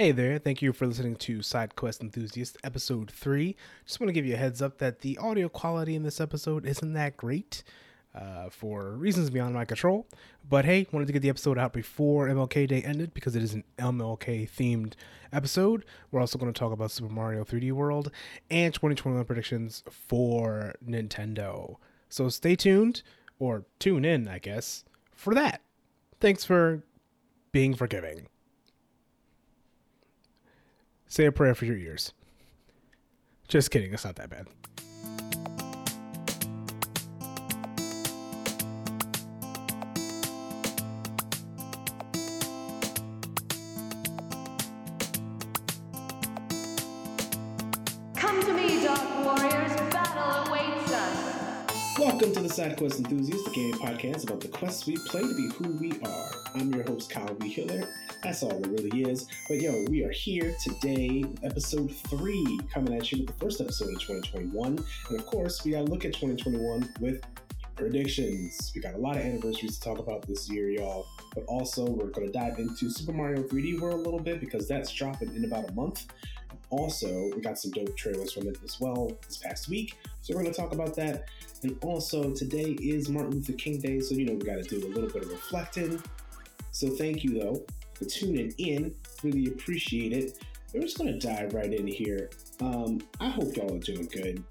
Hey there, thank you for listening to Side Quest Enthusiast episode 3. Just want to give you a heads up that the audio quality in this episode isn't that great uh, for reasons beyond my control. But hey, wanted to get the episode out before MLK Day ended because it is an MLK themed episode. We're also going to talk about Super Mario 3D World and 2021 predictions for Nintendo. So stay tuned, or tune in, I guess, for that. Thanks for being forgiving. Say a prayer for your ears. Just kidding, it's not that bad. Side Quest Enthusiast, the game podcast about the quests we play to be who we are. I'm your host, Kyle B. Hiller. That's all it really is. But yo, we are here today, episode three, coming at you with the first episode of 2021. And of course, we got to look at 2021 with predictions. We got a lot of anniversaries to talk about this year, y'all. But also, we're going to dive into Super Mario 3D World a little bit because that's dropping in about a month. Also, we got some dope trailers from it as well this past week. So we're going to talk about that. And also, today is Martin Luther King Day, so you know we got to do a little bit of reflecting. So thank you though for tuning in. Really appreciate it. We're just going to dive right in here. Um, I hope y'all are doing good.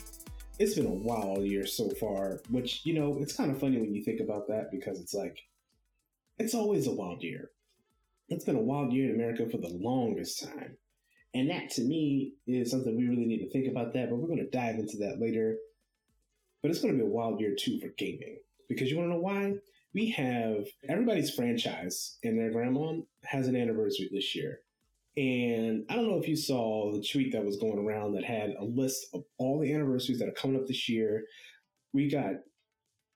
It's been a wild year so far, which you know it's kind of funny when you think about that because it's like it's always a wild year. It's been a wild year in America for the longest time. And that to me is something we really need to think about that, but we're going to dive into that later. But it's going to be a wild year too for gaming. Because you want to know why? We have everybody's franchise and their grandma has an anniversary this year. And I don't know if you saw the tweet that was going around that had a list of all the anniversaries that are coming up this year. We got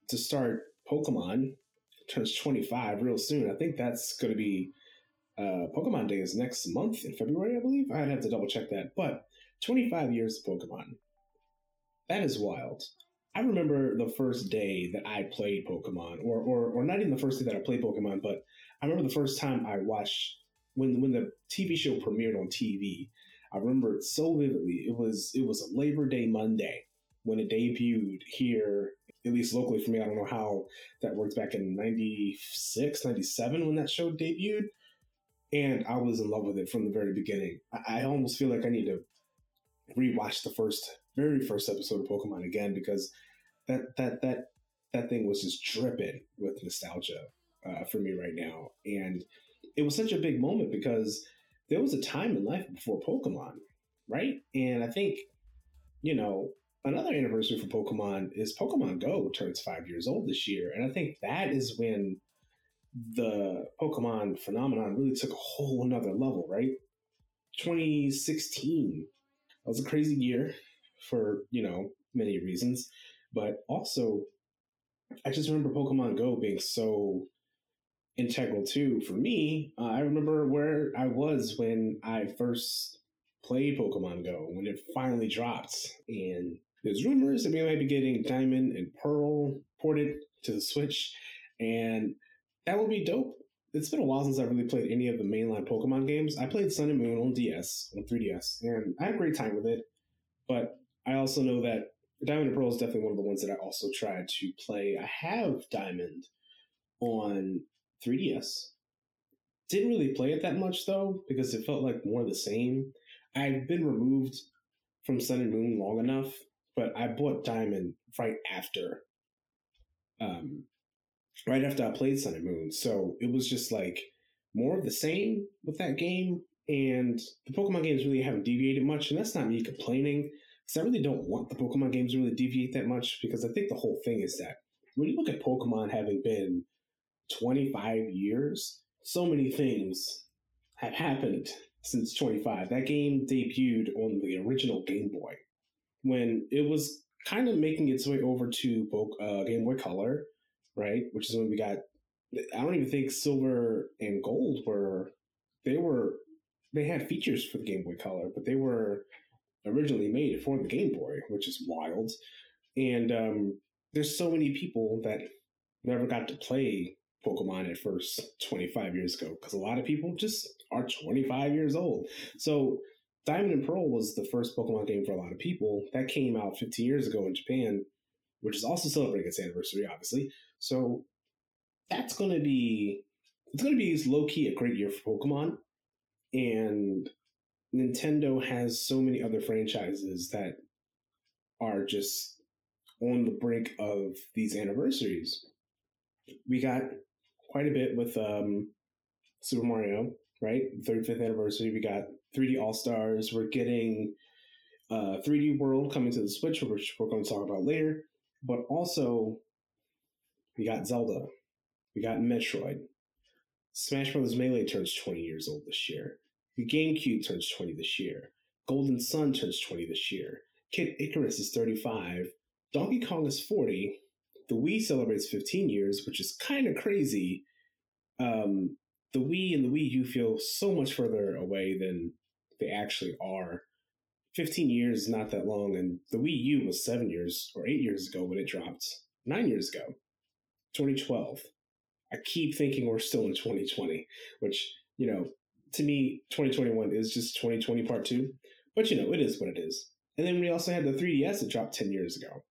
to start Pokemon turns 25 real soon. I think that's going to be uh, Pokemon Day is next month in February, I believe. I'd have to double check that. But 25 years of Pokemon. That is wild. I remember the first day that I played Pokemon, or, or or not even the first day that I played Pokemon, but I remember the first time I watched when when the TV show premiered on TV. I remember it so vividly. It was it was a Labor Day Monday when it debuted here, at least locally for me. I don't know how that worked back in 96, 97 when that show debuted and I was in love with it from the very beginning. I, I almost feel like I need to rewatch the first, very first episode of Pokemon again because that that that that thing was just dripping with nostalgia uh, for me right now, and it was such a big moment because there was a time in life before Pokemon, right? And I think you know another anniversary for Pokemon is Pokemon Go turns five years old this year, and I think that is when the Pokemon phenomenon really took a whole another level, right? 2016 that was a crazy year for, you know, many reasons, but also I just remember Pokemon Go being so integral too for me. Uh, I remember where I was when I first played Pokemon Go when it finally dropped, and there's rumors that we might be getting Diamond and Pearl ported to the Switch, and that would be dope. It's been a while since I really played any of the mainline Pokemon games. I played Sun and Moon on DS, on 3DS, and I had a great time with it. But I also know that Diamond and Pearl is definitely one of the ones that I also tried to play. I have Diamond on 3DS. Didn't really play it that much though, because it felt like more the same. I've been removed from Sun and Moon long enough, but I bought Diamond right after um, right after I played Sun and Moon. So it was just like more of the same with that game. And the Pokemon games really haven't deviated much. And that's not me complaining, because I really don't want the Pokemon games to really deviate that much. Because I think the whole thing is that when you look at Pokemon having been 25 years, so many things have happened since 25. That game debuted on the original Game Boy when it was kind of making its way over to uh, Game Boy Color right? Which is when we got. I don't even think silver and gold were. They were. They had features for the Game Boy Color, but they were originally made for the Game Boy, which is wild. And um, there's so many people that never got to play Pokemon at first 25 years ago because a lot of people just are 25 years old. So Diamond and Pearl was the first Pokemon game for a lot of people. That came out 15 years ago in Japan, which is also celebrating its anniversary, obviously. So that's going to be it's going to be low key a great year for Pokemon, and Nintendo has so many other franchises that are just on the brink of these anniversaries. We got quite a bit with um, Super Mario, right? 35th anniversary. We got 3D All Stars. We're getting uh, 3D World coming to the Switch, which we're going to talk about later. But also, we got Zelda. We got Metroid. Smash Bros. Melee turns 20 years old this year. The GameCube turns 20 this year. Golden Sun turns 20 this year. Kid Icarus is 35. Donkey Kong is 40. The Wii celebrates 15 years, which is kind of crazy. Um, the Wii and the Wii U feel so much further away than they actually are. 15 years is not that long, and the Wii U was seven years or eight years ago when it dropped. Nine years ago, 2012. I keep thinking we're still in 2020, which, you know, to me, 2021 is just 2020 part two. But, you know, it is what it is. And then we also had the 3DS that dropped 10 years ago.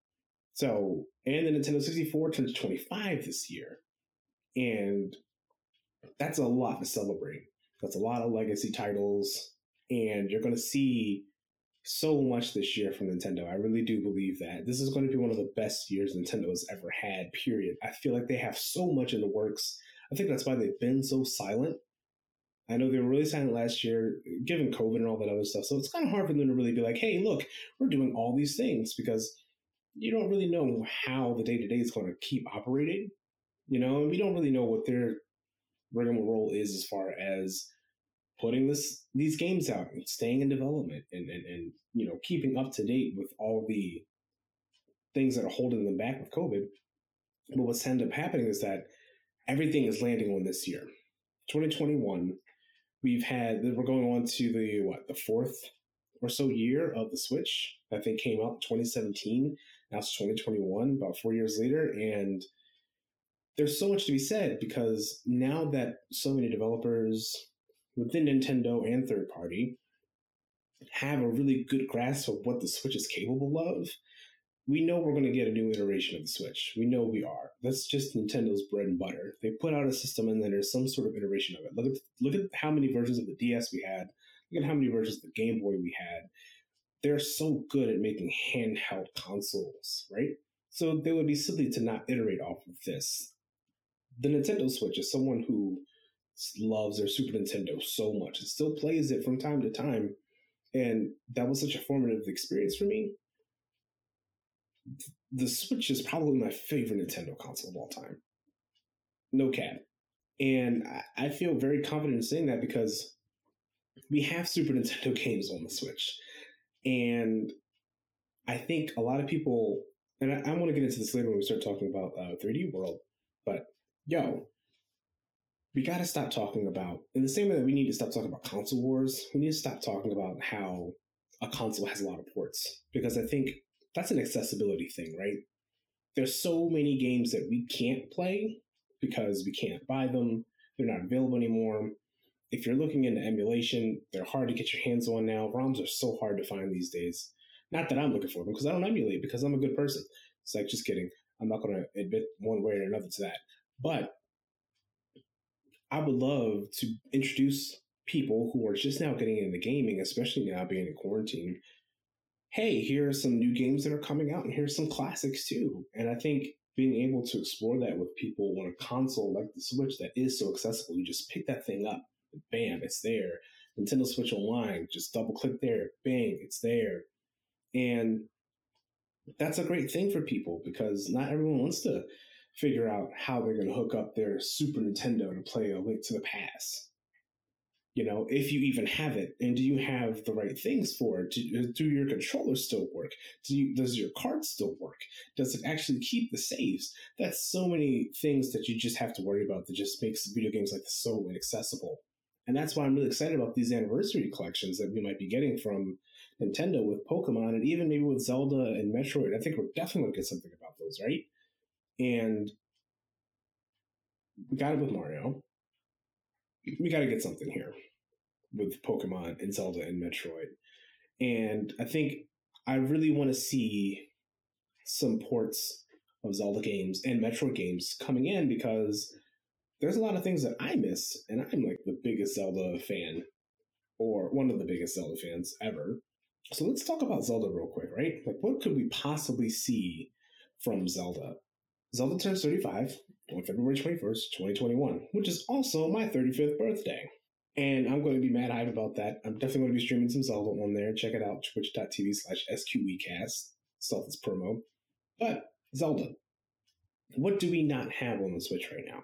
So, and the Nintendo 64 turns 25 this year. And that's a lot to celebrate. That's a lot of legacy titles. And you're going to see so much this year from Nintendo. I really do believe that. This is going to be one of the best years Nintendo has ever had, period. I feel like they have so much in the works. I think that's why they've been so silent. I know they were really silent last year, given COVID and all that other stuff. So it's kind of hard for them to really be like, hey, look, we're doing all these things because you don't really know how the day to day is going to keep operating. You know, and we don't really know what their rigmarole is as far as putting this these games out and staying in development and, and, and you know keeping up to date with all the things that are holding them back with COVID. But what's ended up happening is that everything is landing on this year. 2021, we've had we're going on to the what the fourth or so year of the Switch. I think came out in 2017. Now it's 2021, about four years later, and there's so much to be said because now that so many developers within Nintendo and third party have a really good grasp of what the Switch is capable of, we know we're going to get a new iteration of the Switch. We know we are. That's just Nintendo's bread and butter. They put out a system and then there's some sort of iteration of it. Look at look at how many versions of the DS we had. Look at how many versions of the Game Boy we had. They're so good at making handheld consoles, right? So they would be silly to not iterate off of this. The Nintendo Switch is someone who loves their Super Nintendo so much and still plays it from time to time. And that was such a formative experience for me. The Switch is probably my favorite Nintendo console of all time. No cap. And I feel very confident in saying that because we have Super Nintendo games on the Switch. And I think a lot of people, and I, I want to get into this later when we start talking about uh, 3D World, but yo, we got to stop talking about, in the same way that we need to stop talking about console wars, we need to stop talking about how a console has a lot of ports. Because I think that's an accessibility thing, right? There's so many games that we can't play because we can't buy them, they're not available anymore. If you're looking into emulation, they're hard to get your hands on now. ROMs are so hard to find these days. Not that I'm looking for them because I don't emulate because I'm a good person. It's like, just kidding. I'm not going to admit one way or another to that. But I would love to introduce people who are just now getting into gaming, especially now being in quarantine. Hey, here are some new games that are coming out, and here's some classics too. And I think being able to explore that with people on a console like the Switch that is so accessible, you just pick that thing up, bam, it's there. Nintendo Switch Online, just double click there, bang, it's there. And that's a great thing for people because not everyone wants to figure out how they're going to hook up their Super Nintendo to play a Link to the Past. You know, if you even have it, and do you have the right things for it? Do, do your controllers still work? Do you, does your card still work? Does it actually keep the saves? That's so many things that you just have to worry about that just makes video games like this so inaccessible. And that's why I'm really excited about these anniversary collections that we might be getting from Nintendo with Pokemon and even maybe with Zelda and Metroid. I think we're definitely going to get something about those, right? And we got it with Mario. We got to get something here with Pokemon and Zelda and Metroid. And I think I really want to see some ports of Zelda games and Metroid games coming in because there's a lot of things that I miss, and I'm like the biggest Zelda fan, or one of the biggest Zelda fans ever. So let's talk about Zelda real quick, right? Like, what could we possibly see from Zelda? Zelda turns 35 on February 21st, 2021, which is also my 35th birthday. And I'm going to be mad hype about that. I'm definitely going to be streaming some Zelda on there. Check it out, twitch.tv slash SQEcast. Self this promo. But Zelda, what do we not have on the Switch right now?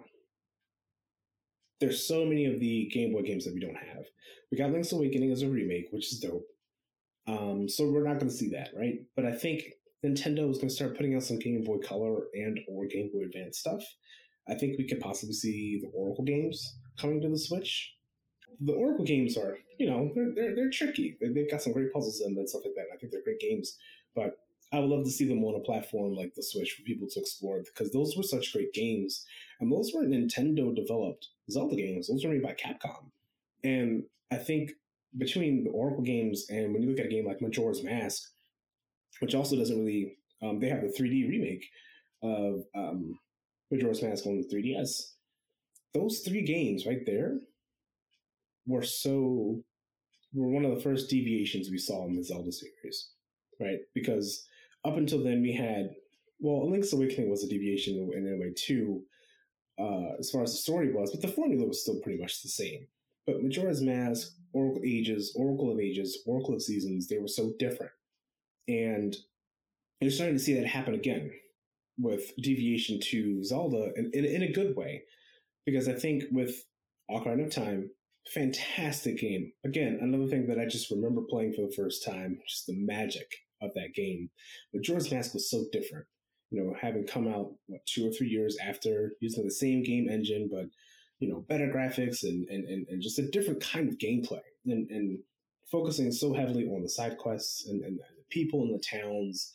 There's so many of the Game Boy games that we don't have. We got Link's Awakening as a remake, which is dope. Um, so we're not going to see that, right? But I think Nintendo is going to start putting out some Game Boy Color and or Game Boy Advance stuff. I think we could possibly see the Oracle games coming to the Switch. The Oracle games are, you know, they're they're, they're tricky. They, have got some great puzzles in them and stuff like that. I think they're great games, but I would love to see them on a platform like the Switch for people to explore because those were such great games, and those were Nintendo developed Zelda games. Those were made by Capcom, and I think between the Oracle games and when you look at a game like Majora's Mask, which also doesn't really, um, they have the 3D remake of um, Majora's Mask on the 3DS. Those three games right there were so were one of the first deviations we saw in the Zelda series, right? Because up until then we had well, Link's Awakening was a deviation in a way too, uh, as far as the story was, but the formula was still pretty much the same. But Majora's Mask, Oracle Ages, Oracle of Ages, Oracle of Seasons, they were so different. And you're starting to see that happen again with deviation to Zelda in, in, in a good way. Because I think with Ocarina of Time, fantastic game. Again, another thing that I just remember playing for the first time, just the magic of that game. Majora's Mask was so different. You know, having come out what two or three years after using the same game engine, but you know, better graphics and, and, and, and just a different kind of gameplay and, and focusing so heavily on the side quests and, and the people in the towns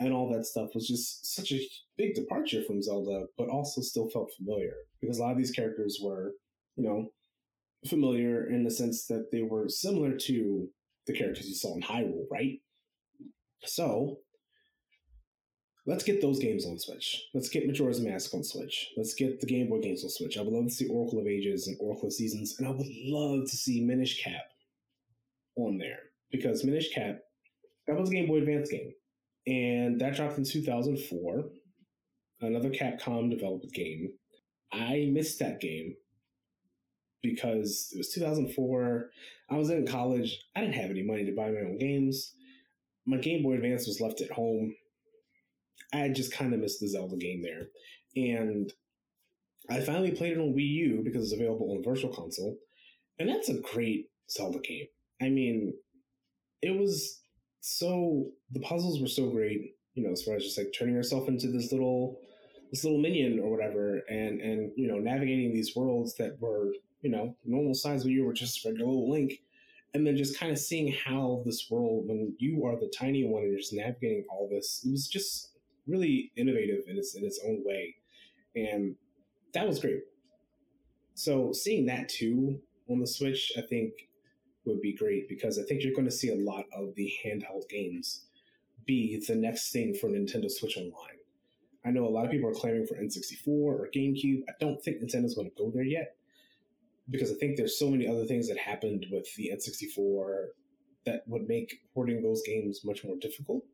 and all that stuff was just such a big departure from Zelda, but also still felt familiar because a lot of these characters were, you know, familiar in the sense that they were similar to the characters you saw in Hyrule, right? So Let's get those games on Switch. Let's get Majora's Mask on Switch. Let's get the Game Boy games on Switch. I would love to see Oracle of Ages and Oracle of Seasons, and I would love to see Minish Cap on there because Minish Cap that was a Game Boy Advance game, and that dropped in 2004. Another Capcom developed game. I missed that game because it was 2004. I was in college. I didn't have any money to buy my own games. My Game Boy Advance was left at home I just kind of missed the Zelda game there. And I finally played it on Wii U because it's available on Virtual Console. And that's a great Zelda game. I mean, it was so the puzzles were so great, you know, as far as just like turning yourself into this little this little minion or whatever and and you know, navigating these worlds that were, you know, normal size when you were just a regular little link and then just kind of seeing how this world when you are the tiny one and you're just navigating all this it was just really innovative in its in its own way, and that was great. So seeing that too on the Switch, I think would be great because I think you're going to see a lot of the handheld games be the next thing for Nintendo Switch Online. I know a lot of people are clamoring for N64 or GameCube. I don't think Nintendo's going to go there yet because I think there's so many other things that happened with the N64 that would make porting those games much more difficult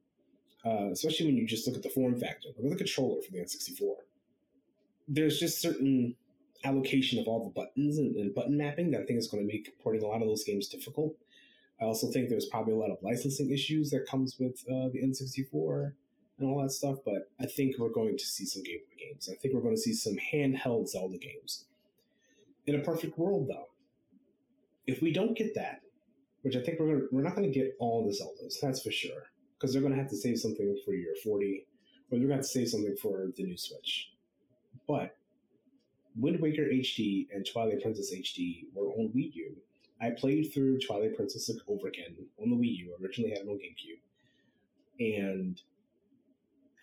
uh, especially when you just look at the form factor. Look at the controller for the N64. There's just certain allocation of all the buttons and, and button mapping that I think is going to make porting a lot of those games difficult. I also think there's probably a lot of licensing issues that comes with uh, the N64 and all that stuff, but I think we're going to see some Game Boy games. I think we're going to see some handheld Zelda games. In a perfect world, though, if we don't get that, which I think we're gonna, we're not going to get all the Zeldas, that's for sure because they're going to have to save something for your 40, or they're going to have to save something for the new Switch. But Wind Waker HD and Twilight Princess HD were on Wii U. I played through Twilight Princess over again on the Wii U. Originally had it on GameCube, and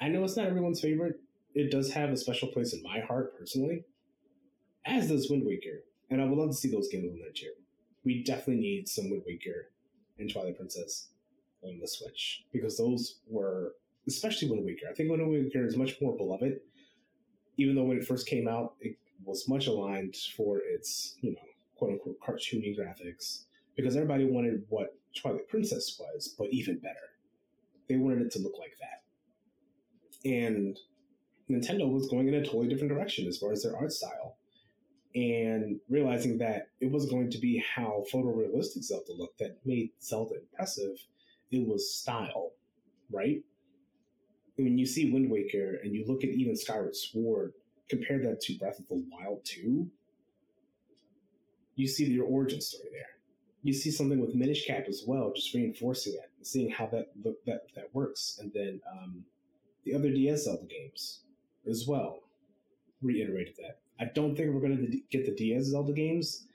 I know it's not everyone's favorite. It does have a special place in my heart personally. As does Wind Waker. And I would love to see those games on chair. We definitely need some Wind Waker and Twilight Princess on the Switch because those were, especially Wind Waker. I think Wind Waker is much more beloved, even though when it first came out, it was much aligned for its, you know, quote unquote cartoony graphics because everybody wanted what Twilight Princess was, but even better. They wanted it to look like that. And Nintendo was going in a totally different direction as far as their art style. And realizing that it wasn't going to be how photorealistic Zelda looked that made Zelda impressive, it was style, right? When you see Wind Waker and you look at even Skyward Sword, compare that to Breath of the Wild 2, you see your origin story there. You see something with Minish Cap as well, just reinforcing it, and seeing how that that that works. And then um, the other DS Zelda games as well reiterated that. I don't think we're going to get the DS Zelda games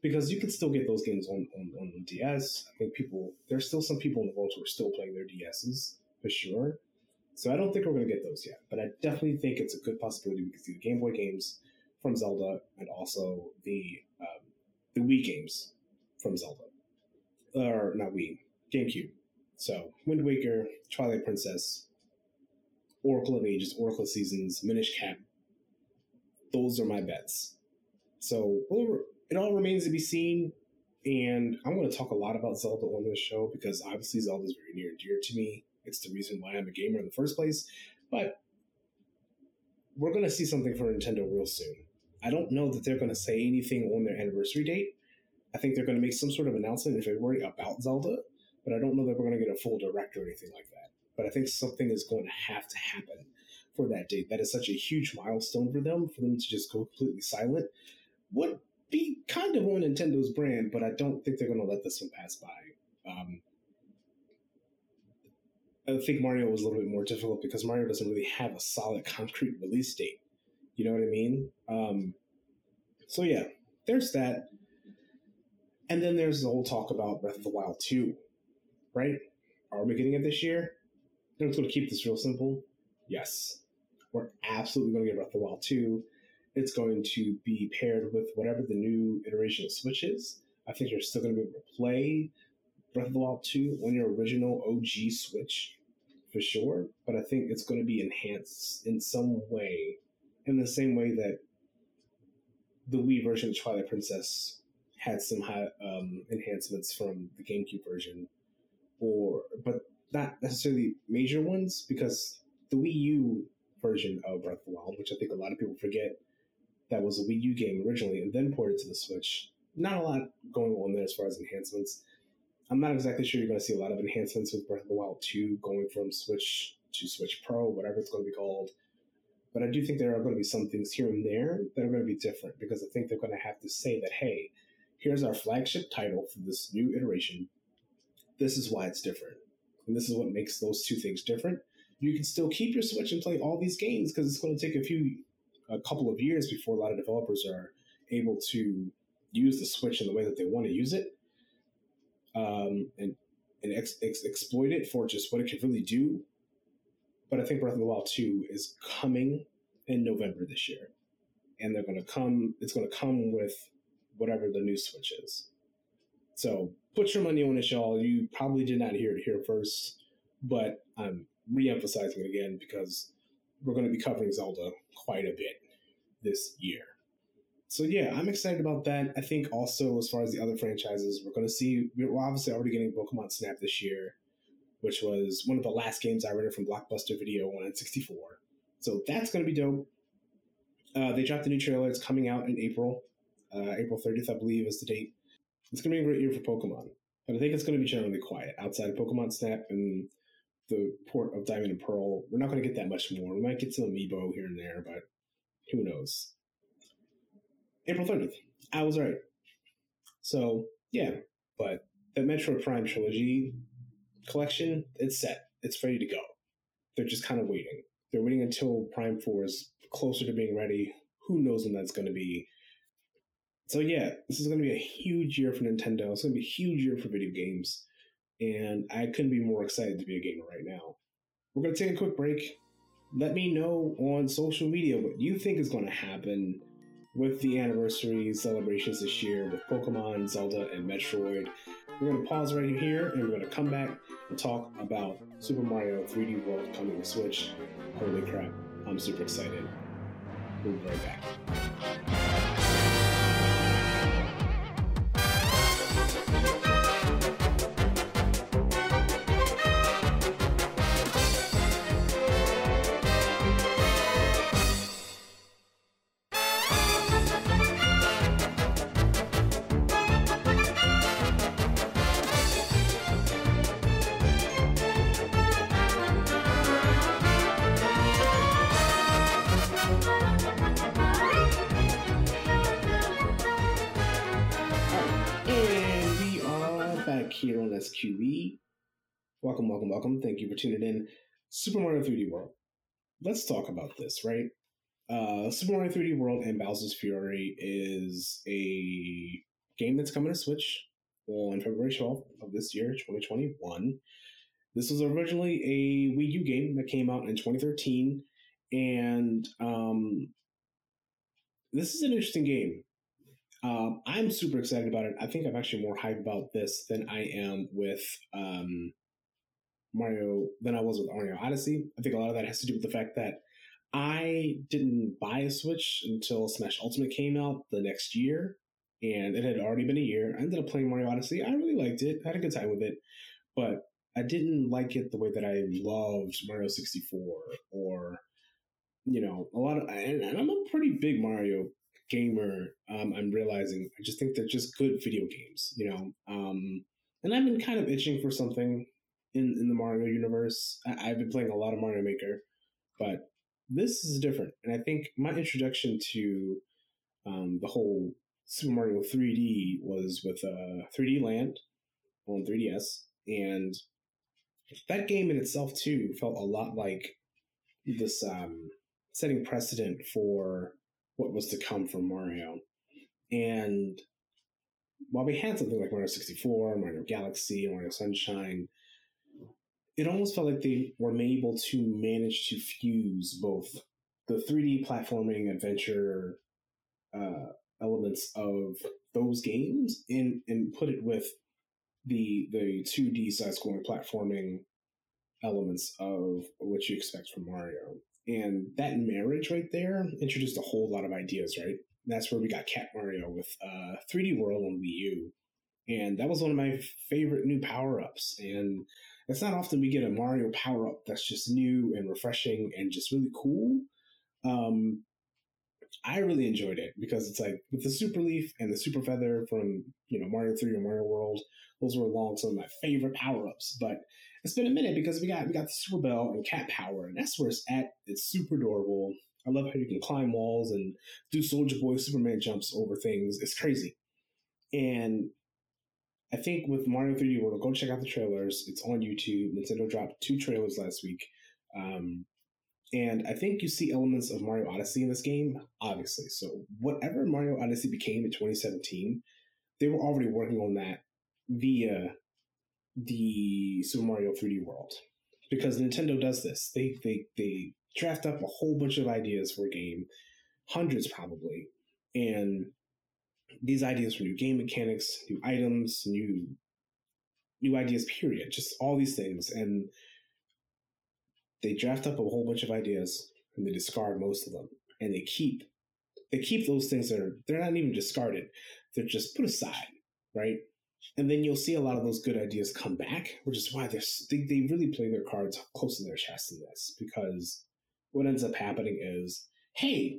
because you can still get those games on, on, on DS. I think people, there's still some people in the world who are still playing their DSs for sure. So I don't think we're going to get those yet, but I definitely think it's a good possibility we could see the Game Boy games from Zelda and also the um, the Wii games from Zelda, or not Wii, GameCube. So Wind Waker, Twilight Princess, Oracle of Ages, Oracle of Seasons, Minish Cap. Those are my bets. So it all remains to be seen. And I'm going to talk a lot about Zelda on this show because obviously Zelda is very near and dear to me. It's the reason why I'm a gamer in the first place. But we're going to see something from Nintendo real soon. I don't know that they're going to say anything on their anniversary date. I think they're going to make some sort of announcement in February about Zelda, but I don't know that we're going to get a full direct or anything like that. But I think something is going to have to happen for that date. That is such a huge milestone for them. For them to just go completely silent would be kind of on Nintendo's brand, but I don't think they're going to let this one pass by. Um, I think Mario was a little bit more difficult because Mario doesn't really have a solid concrete release date. You know what I mean? Um, so yeah, there's that. And then there's the whole talk about Breath of the Wild 2, right? Are we getting it this year? I'm just going to keep this real simple. Yes, we're absolutely going to get Breath of the Wild 2. It's going to be paired with whatever the new iteration of Switch is. I think you're still going to be able to play Breath of the Wild 2 on your original OG Switch for sure, but I think it's going to be enhanced in some way, in the same way that the Wii version of Twilight Princess had some high, um, enhancements from the GameCube version, or but not necessarily major ones because the Wii U version of Breath of the Wild, which I think a lot of people forget, that was a Wii U game originally and then ported to the Switch. Not a lot going on there as far as enhancements. I'm not exactly sure you're going to see a lot of enhancements with Breath of the Wild 2 going from Switch to Switch Pro, whatever it's going to be called. But I do think there are going to be some things here and there that are going to be different because I think they're going to have to say that, hey, here's our flagship title for this new iteration. This is why it's different. And this is what makes those two things different. You can still keep your Switch and play all these games because it's going to take a few, a couple of years before a lot of developers are able to use the Switch in the way that they want to use it um, and and ex- ex- exploit it for just what it can really do. But I think Breath of the Wild 2 is coming in November this year. And they're going to come, it's going to come with whatever the new Switch is. So put your money on it, y'all. You probably did not hear it here first, but I'm re emphasizing it again because we're going to be covering Zelda quite a bit this year. So yeah, I'm excited about that. I think also as far as the other franchises, we're going to see. We're obviously already getting Pokemon Snap this year, which was one of the last games I rented from Blockbuster Video on N64. So that's going to be dope. Uh, they dropped the new trailer. It's coming out in April. Uh, April 30th, I believe, is the date. It's going to be a great year for Pokemon. But I think it's going to be generally quiet outside of Pokemon Snap and the port of Diamond and Pearl. We're not going to get that much more. We might get some Amiibo here and there, but who knows? April 30th. I was right. So, yeah, but the Metroid Prime trilogy collection, it's set. It's ready to go. They're just kind of waiting. They're waiting until Prime 4 is closer to being ready. Who knows when that's going to be? So, yeah, this is going to be a huge year for Nintendo. It's going to be a huge year for video games. And I couldn't be more excited to be a gamer right now. We're going to take a quick break. Let me know on social media what you think is going to happen with the anniversary celebrations this year with Pokemon, Zelda, and Metroid. We're going to pause right here and we're going to come back and talk about Super Mario 3D World coming to Switch. Holy crap, I'm super excited. We'll be right back. Here on SQE. Welcome, welcome, welcome. Thank you for tuning in. Super Mario 3D World. Let's talk about this, right? Uh, Super Mario 3D World and Bowser's Fury is a game that's coming to Switch on February 12th of this year, 2021. This was originally a Wii U game that came out in 2013, and um, this is an interesting game. Um, I'm super excited about it. I think I'm actually more hyped about this than I am with um, Mario than I was with Mario Odyssey. I think a lot of that has to do with the fact that I didn't buy a Switch until Smash Ultimate came out the next year, and it had already been a year. I ended up playing Mario Odyssey. I really liked it. I had a good time with it, but I didn't like it the way that I loved Mario 64 or you know a lot of and, and I'm a pretty big Mario gamer. Um, I'm realizing I just think they're just good video games, you know. Um, and I've been kind of itching for something in in the Mario universe. I, I've been playing a lot of Mario Maker, but this is different. And I think my introduction to um, the whole Super Mario 3D was with uh, 3D Land on 3DS, and that game in itself too felt a lot like this um, setting precedent for what was to come from Mario. And while we had something like Mario 64, Mario Galaxy, Mario Sunshine, it almost felt like they were able to manage to fuse both the 3D platforming adventure uh, elements of those games and, and put it with the the 2D side scrolling platforming elements of what you expect from Mario. And that marriage right there introduced a whole lot of ideas, right? That's where we got Cat Mario with uh, 3D World on Wii U. And that was one of my favorite new power ups. And it's not often we get a Mario power up that's just new and refreshing and just really cool. Um, I really enjoyed it because it's like with the Super Leaf and the Super Feather from you know Mario Three or Mario World, those were along some of my favorite power ups. But it's been a minute because we got we got the Super Bell and Cat Power, and that's where it's at. It's super adorable. I love how you can climb walls and do Soulja Boy Superman jumps over things. It's crazy, and I think with Mario 3D World, go check out the trailers. It's on YouTube. Nintendo dropped two trailers last week. Um, and I think you see elements of Mario Odyssey in this game, obviously. So, whatever Mario Odyssey became in 2017, they were already working on that via the Super Mario 3D World. Because Nintendo does this. They, they, they draft up a whole bunch of ideas for a game, hundreds probably, and these ideas for new game mechanics, new items, new new ideas, period. Just all these things. And they draft up a whole bunch of ideas and they discard most of them. And they keep they keep those things that are they're not even discarded. They're just put aside, right? And then you'll see a lot of those good ideas come back, which is why they they really play their cards close to their chest in this. Because what ends up happening is, hey,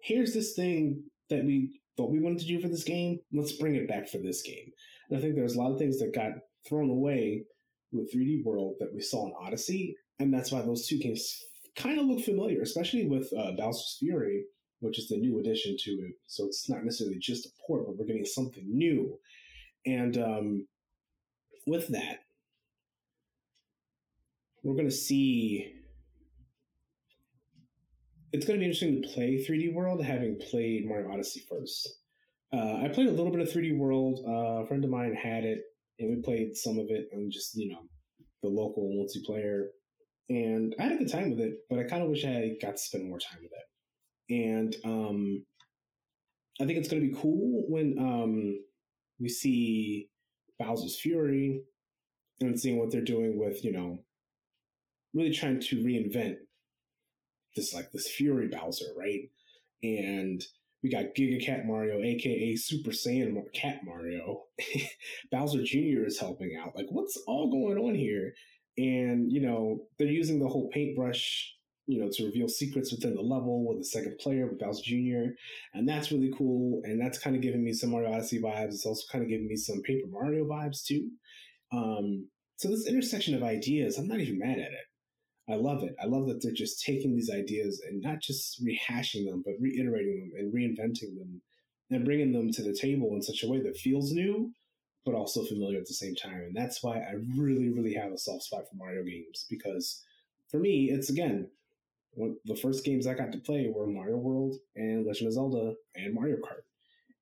here's this thing that we thought we wanted to do for this game. Let's bring it back for this game. And I think there's a lot of things that got thrown away with 3D World that we saw in Odyssey, and that's why those two games kind of look familiar, especially with uh, Bowser's Fury, which is the new addition to it. So it's not necessarily just a port, but we're getting something new. And um, with that, we're going to see. It's going to be interesting to play 3D World, having played Mario Odyssey first. Uh, I played a little bit of 3D World. Uh, a friend of mine had it, and we played some of it on just you know the local multiplayer, and I had a good time with it. But I kind of wish I got to spend more time with it. And um, I think it's going to be cool when um, we see Bowser's Fury and seeing what they're doing with, you know, really trying to reinvent this like this Fury Bowser, right? And we got Giga Cat Mario, aka Super Saiyan Cat Mario. Bowser Jr. is helping out. Like, what's all going on here? And you know, they're using the whole paintbrush, you know, to reveal secrets within the level with the second player with Bowser Jr. And that's really cool. And that's kind of giving me some Mario Odyssey vibes. It's also kind of giving me some Paper Mario vibes too. Um, so this intersection of ideas, I'm not even mad at it. I love it. I love that they're just taking these ideas and not just rehashing them, but reiterating them and reinventing them and bringing them to the table in such a way that feels new, but also familiar at the same time. And that's why I really, really have a soft spot for Mario games because for me, it's again, the first games I got to play were Mario World and Legend of Zelda and Mario Kart.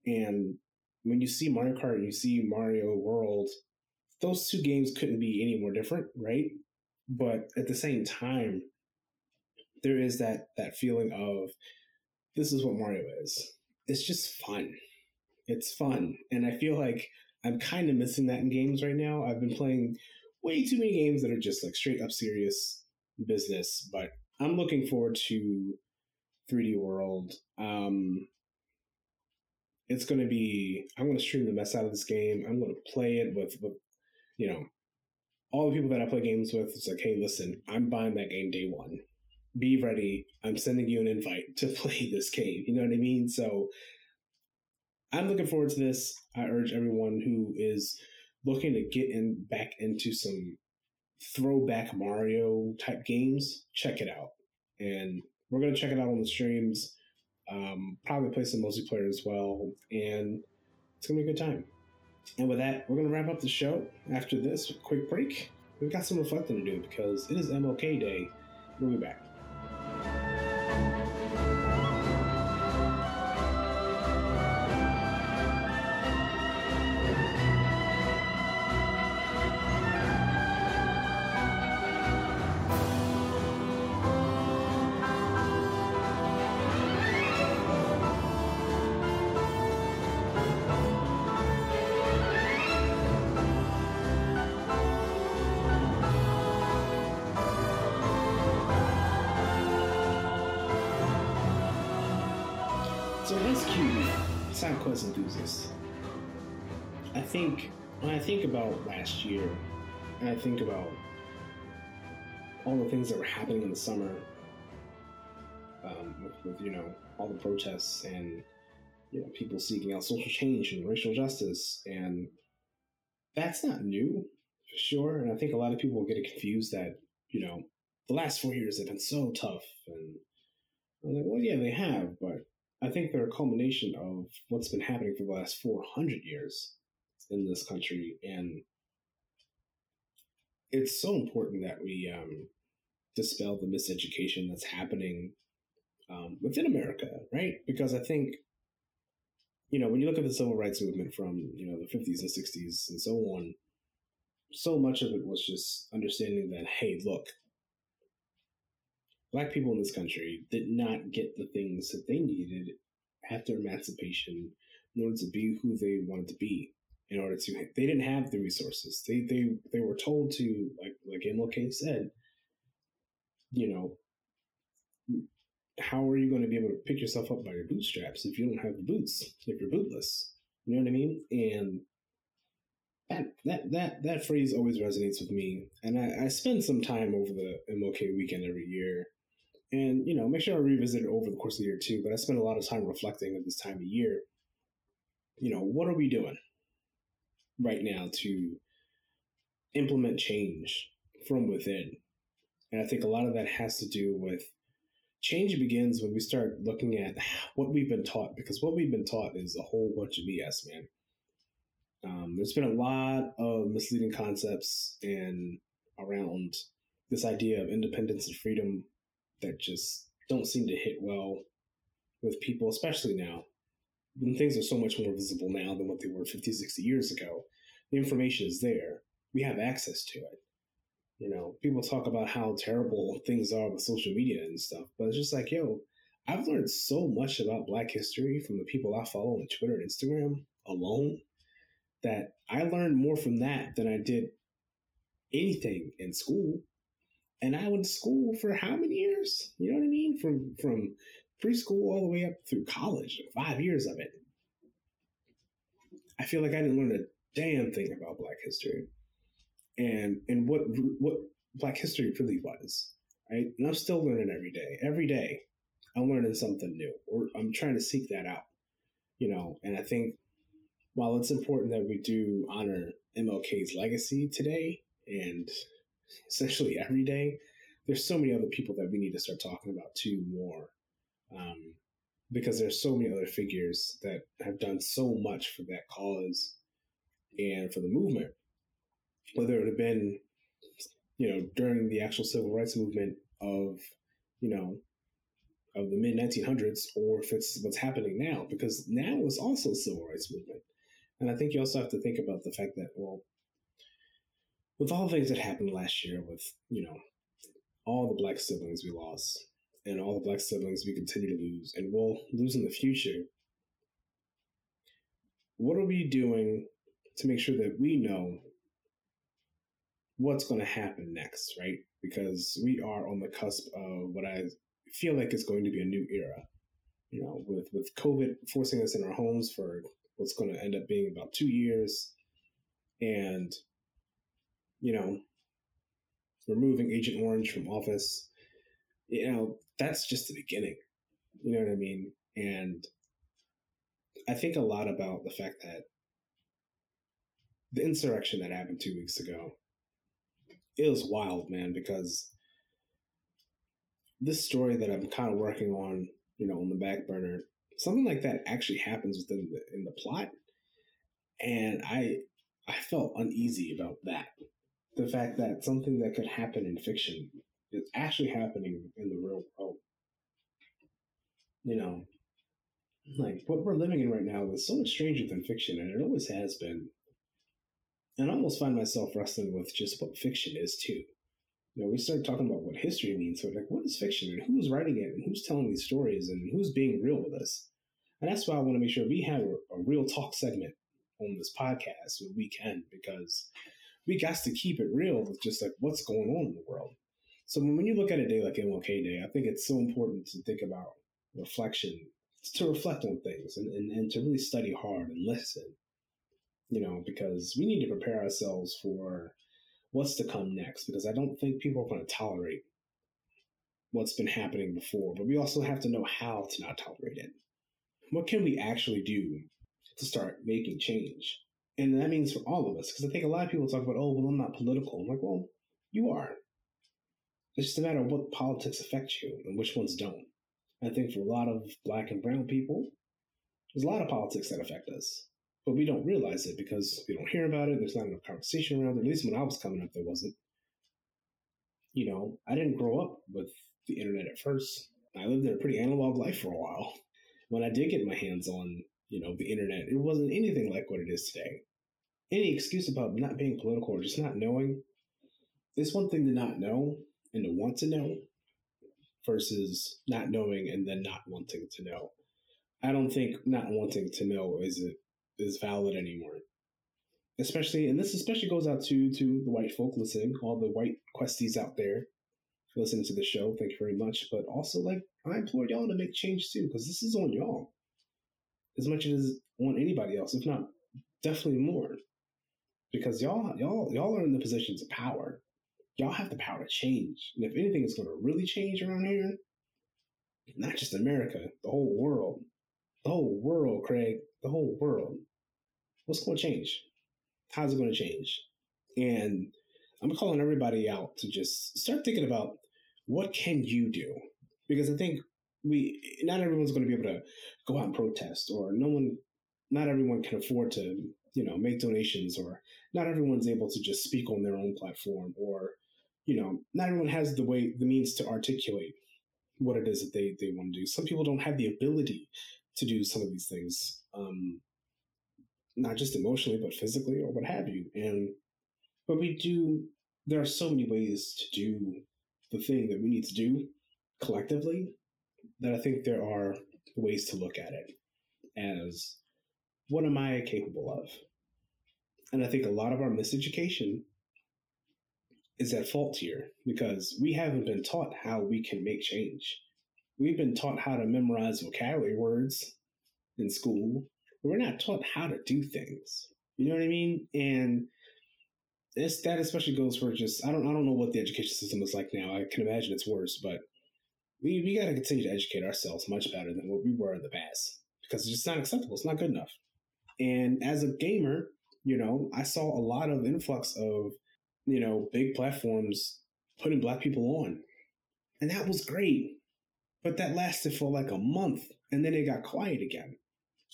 And when you see Mario Kart, and you see Mario World, those two games couldn't be any more different, right? but at the same time there is that that feeling of this is what mario is it's just fun it's fun and i feel like i'm kind of missing that in games right now i've been playing way too many games that are just like straight up serious business but i'm looking forward to 3d world um it's going to be i'm going to stream the mess out of this game i'm going to play it with with you know all the people that I play games with, it's like, hey, listen, I'm buying that game day one. Be ready. I'm sending you an invite to play this game. You know what I mean? So I'm looking forward to this. I urge everyone who is looking to get in back into some throwback Mario type games, check it out. And we're gonna check it out on the streams. Um, probably play some multiplayer as well, and it's gonna be a good time. And with that, we're going to wrap up the show. After this quick break, we've got some reflecting to do because it is MLK Day. We'll be back. Last year, and I think about all the things that were happening in the summer, um, with, with you know all the protests and you know people seeking out social change and racial justice, and that's not new for sure. And I think a lot of people get it confused that you know the last four years have been so tough, and I'm like, well, yeah, they have, but I think they're a culmination of what's been happening for the last 400 years in this country. And it's so important that we um, dispel the miseducation that's happening um, within America, right? Because I think, you know, when you look at the civil rights movement from, you know, the 50s and 60s and so on, so much of it was just understanding that, hey, look, black people in this country did not get the things that they needed after emancipation in order to be who they wanted to be. In order to, they didn't have the resources. They they they were told to, like like MLK said, you know, how are you going to be able to pick yourself up by your bootstraps if you don't have the boots? If you're bootless, you know what I mean? And that that that that phrase always resonates with me. And I, I spend some time over the MLK weekend every year and you know make sure i revisit it over the course of the year too but i spend a lot of time reflecting at this time of year you know what are we doing right now to implement change from within and i think a lot of that has to do with change begins when we start looking at what we've been taught because what we've been taught is a whole bunch of bs man um, there's been a lot of misleading concepts and around this idea of independence and freedom that just don't seem to hit well with people, especially now. When things are so much more visible now than what they were 50, 60 years ago, the information is there. We have access to it. You know, people talk about how terrible things are with social media and stuff, but it's just like, yo, I've learned so much about Black history from the people I follow on Twitter and Instagram alone that I learned more from that than I did anything in school. And I went to school for how many years? You know what I mean? From from preschool all the way up through college, five years of it. I feel like I didn't learn a damn thing about Black history, and and what what Black history really was, right? And I'm still learning every day. Every day, I'm learning something new, or I'm trying to seek that out, you know. And I think while it's important that we do honor MLK's legacy today and essentially every day, there's so many other people that we need to start talking about too more. Um, because there's so many other figures that have done so much for that cause and for the movement. Whether it have been, you know, during the actual civil rights movement of, you know, of the mid 1900s, or if it's what's happening now, because now is also a civil rights movement. And I think you also have to think about the fact that, well, with all the things that happened last year, with, you know, all the black siblings we lost, and all the black siblings we continue to lose, and will lose in the future, what are we doing to make sure that we know what's going to happen next, right? Because we are on the cusp of what I feel like is going to be a new era. You know, with with COVID forcing us in our homes for what's going to end up being about two years, and you know, removing Agent Orange from office, you know, that's just the beginning. You know what I mean? And I think a lot about the fact that the insurrection that happened two weeks ago, it was wild, man, because this story that I'm kind of working on, you know, on the back burner, something like that actually happens within the in the plot, and I I felt uneasy about that. The fact that something that could happen in fiction is actually happening in the real world. You know, like what we're living in right now is so much stranger than fiction, and it always has been. And I almost find myself wrestling with just what fiction is too. You know, we start talking about what history means. So, like, what is fiction, and who's writing it, and who's telling these stories, and who's being real with us? And that's why I want to make sure we have a, a real talk segment on this podcast when we can, because we got to keep it real with just like what's going on in the world. So when you look at a day like MLK Day, I think it's so important to think about reflection, to reflect on things and, and, and to really study hard and listen, you know, because we need to prepare ourselves for what's to come next, because I don't think people are going to tolerate what's been happening before, but we also have to know how to not tolerate it. What can we actually do to start making change? And that means for all of us, because I think a lot of people talk about, oh, well, I'm not political. I'm like, well, you are. It's just a matter of what politics affect you and which ones don't. I think for a lot of black and brown people, there's a lot of politics that affect us, but we don't realize it because we don't hear about it. There's not enough conversation around it. At least when I was coming up, there wasn't. You know, I didn't grow up with the internet at first. I lived in a pretty analog life for a while. When I did get my hands on, you know, the internet, it wasn't anything like what it is today. Any excuse about not being political or just not knowing, it's one thing to not know and to want to know versus not knowing and then not wanting to know. I don't think not wanting to know is is valid anymore. Especially, and this especially goes out to to the white folk listening, all the white questies out there listening to the show. Thank you very much. But also, like, I implore y'all to make change too, because this is on y'all as much as on anybody else, if not definitely more. Because y'all, y'all, y'all are in the positions of power y'all have the power to change. And if anything is going to really change around here, not just America, the whole world, the whole world, Craig, the whole world. What's going to change? How's it going to change? And I'm calling everybody out to just start thinking about what can you do? Because I think we, not everyone's going to be able to go out and protest, or no one, not everyone can afford to, you know, make donations, or not everyone's able to just speak on their own platform, or you know, not everyone has the way, the means to articulate what it is that they, they want to do. Some people don't have the ability to do some of these things, um, not just emotionally, but physically or what have you. And, but we do, there are so many ways to do the thing that we need to do collectively that I think there are ways to look at it as what am I capable of? And I think a lot of our miseducation is at fault here because we haven't been taught how we can make change. We've been taught how to memorize vocabulary words in school, we're not taught how to do things. You know what I mean? And this that especially goes for just I don't I don't know what the education system is like now. I can imagine it's worse, but we, we gotta continue to educate ourselves much better than what we were in the past. Because it's just not acceptable. It's not good enough. And as a gamer, you know, I saw a lot of influx of, you know, big platforms putting black people on. And that was great. But that lasted for like a month and then it got quiet again.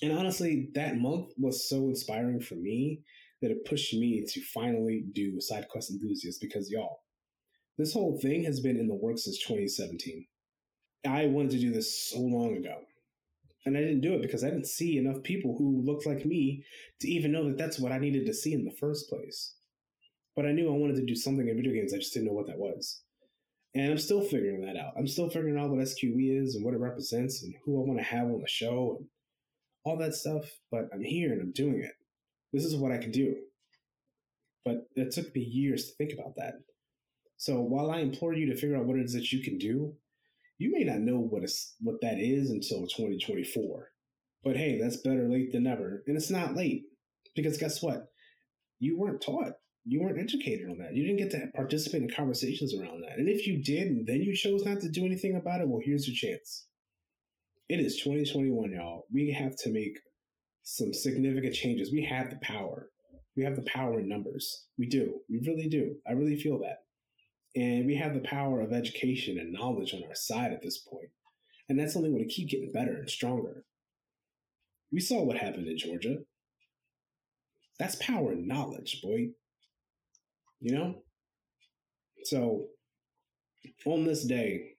And honestly, that month was so inspiring for me that it pushed me to finally do Side Quest Enthusiast because y'all, this whole thing has been in the works since 2017. I wanted to do this so long ago. And I didn't do it because I didn't see enough people who looked like me to even know that that's what I needed to see in the first place. But I knew I wanted to do something in video games. I just didn't know what that was. And I'm still figuring that out. I'm still figuring out what SQE is and what it represents and who I want to have on the show and all that stuff. But I'm here and I'm doing it. This is what I can do. But it took me years to think about that. So while I implore you to figure out what it is that you can do, you may not know what is what that is until 2024. But hey, that's better late than never. And it's not late because guess what? You weren't taught. You weren't educated on that. You didn't get to participate in conversations around that. And if you did, and then you chose not to do anything about it, well, here's your chance. It is 2021, y'all. We have to make some significant changes. We have the power. We have the power in numbers. We do. We really do. I really feel that. And we have the power of education and knowledge on our side at this point. And that's only going to keep getting better and stronger. We saw what happened in Georgia. That's power and knowledge, boy. You know? So, on this day,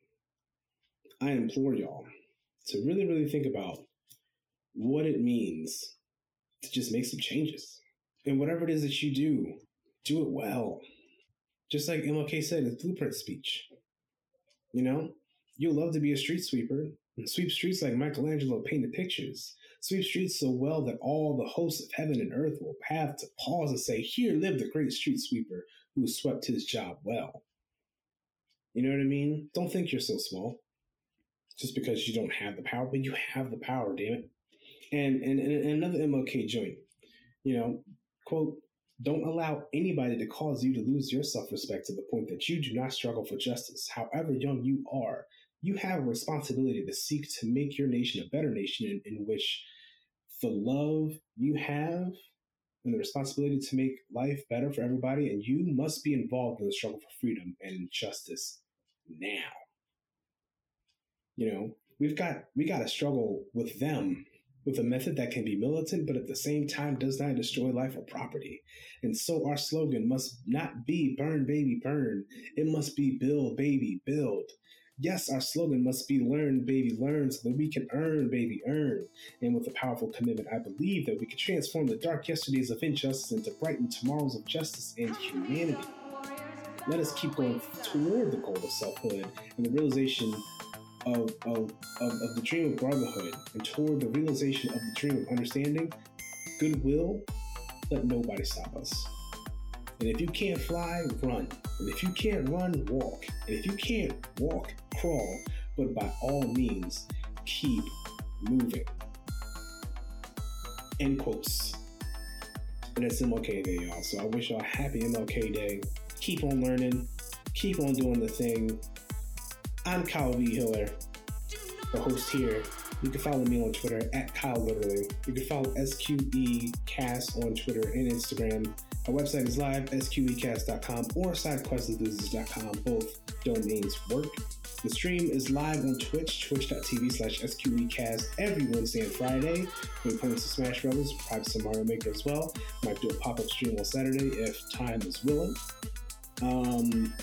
I implore y'all to really, really think about what it means to just make some changes. And whatever it is that you do, do it well. Just like MLK said in his blueprint speech. You know, you'll love to be a street sweeper and sweep streets like Michelangelo painted pictures. Sweep streets so well that all the hosts of heaven and earth will have to pause and say, Here lived the great street sweeper who swept his job well. You know what I mean? Don't think you're so small just because you don't have the power, but you have the power, damn it. And, and, and another MLK joint, you know, quote, don't allow anybody to cause you to lose your self respect to the point that you do not struggle for justice. However young you are, you have a responsibility to seek to make your nation a better nation in, in which the love you have and the responsibility to make life better for everybody, and you must be involved in the struggle for freedom and justice now. You know, we've got we got to struggle with them with a method that can be militant but at the same time does not destroy life or property. And so our slogan must not be burn, baby, burn. It must be build, baby, build. Yes, our slogan must be learn, baby, learn, so that we can earn, baby, earn. And with a powerful commitment, I believe that we can transform the dark yesterdays of injustice into brighten tomorrows of justice and humanity. Let us keep going toward the goal of selfhood and the realization of, of, of, of the dream of brotherhood and toward the realization of the dream of understanding, goodwill, let nobody stop us. And if you can't fly, run. And if you can't run, walk. And if you can't walk, crawl. But by all means, keep moving. End quotes. And it's MLK Day, y'all. So I wish y'all a happy MLK Day. Keep on learning. Keep on doing the thing. I'm Kyle V. Hiller, the host here. You can follow me on Twitter at Kyle Literally. You can follow SQE Cast on Twitter and Instagram. Our website is live, sqecast.com or sidequestenthusiast.com. Both domains work. The stream is live on Twitch, twitch.tv slash SQEcast every Wednesday and Friday. We're playing some Smash Brothers, probably some Mario Maker as well. Might do a pop up stream on Saturday if time is willing. Um,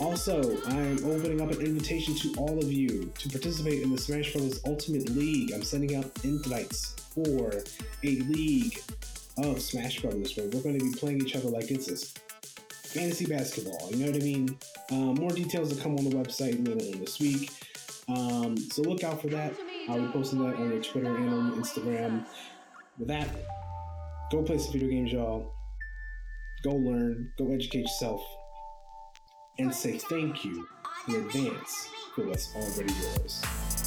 also, I'm opening up an invitation to all of you to participate in the Smash Bros. Ultimate League. I'm sending out invites for a league of Smash Bros. where we're going to be playing each other like it's a fantasy basketball. You know what I mean? Um, more details will come on the website later on this week. Um, so look out for that. I'll be posting that on your Twitter and on Instagram. With that, go play some video games, y'all. Go learn, go educate yourself, and say thank you in advance for what's already yours.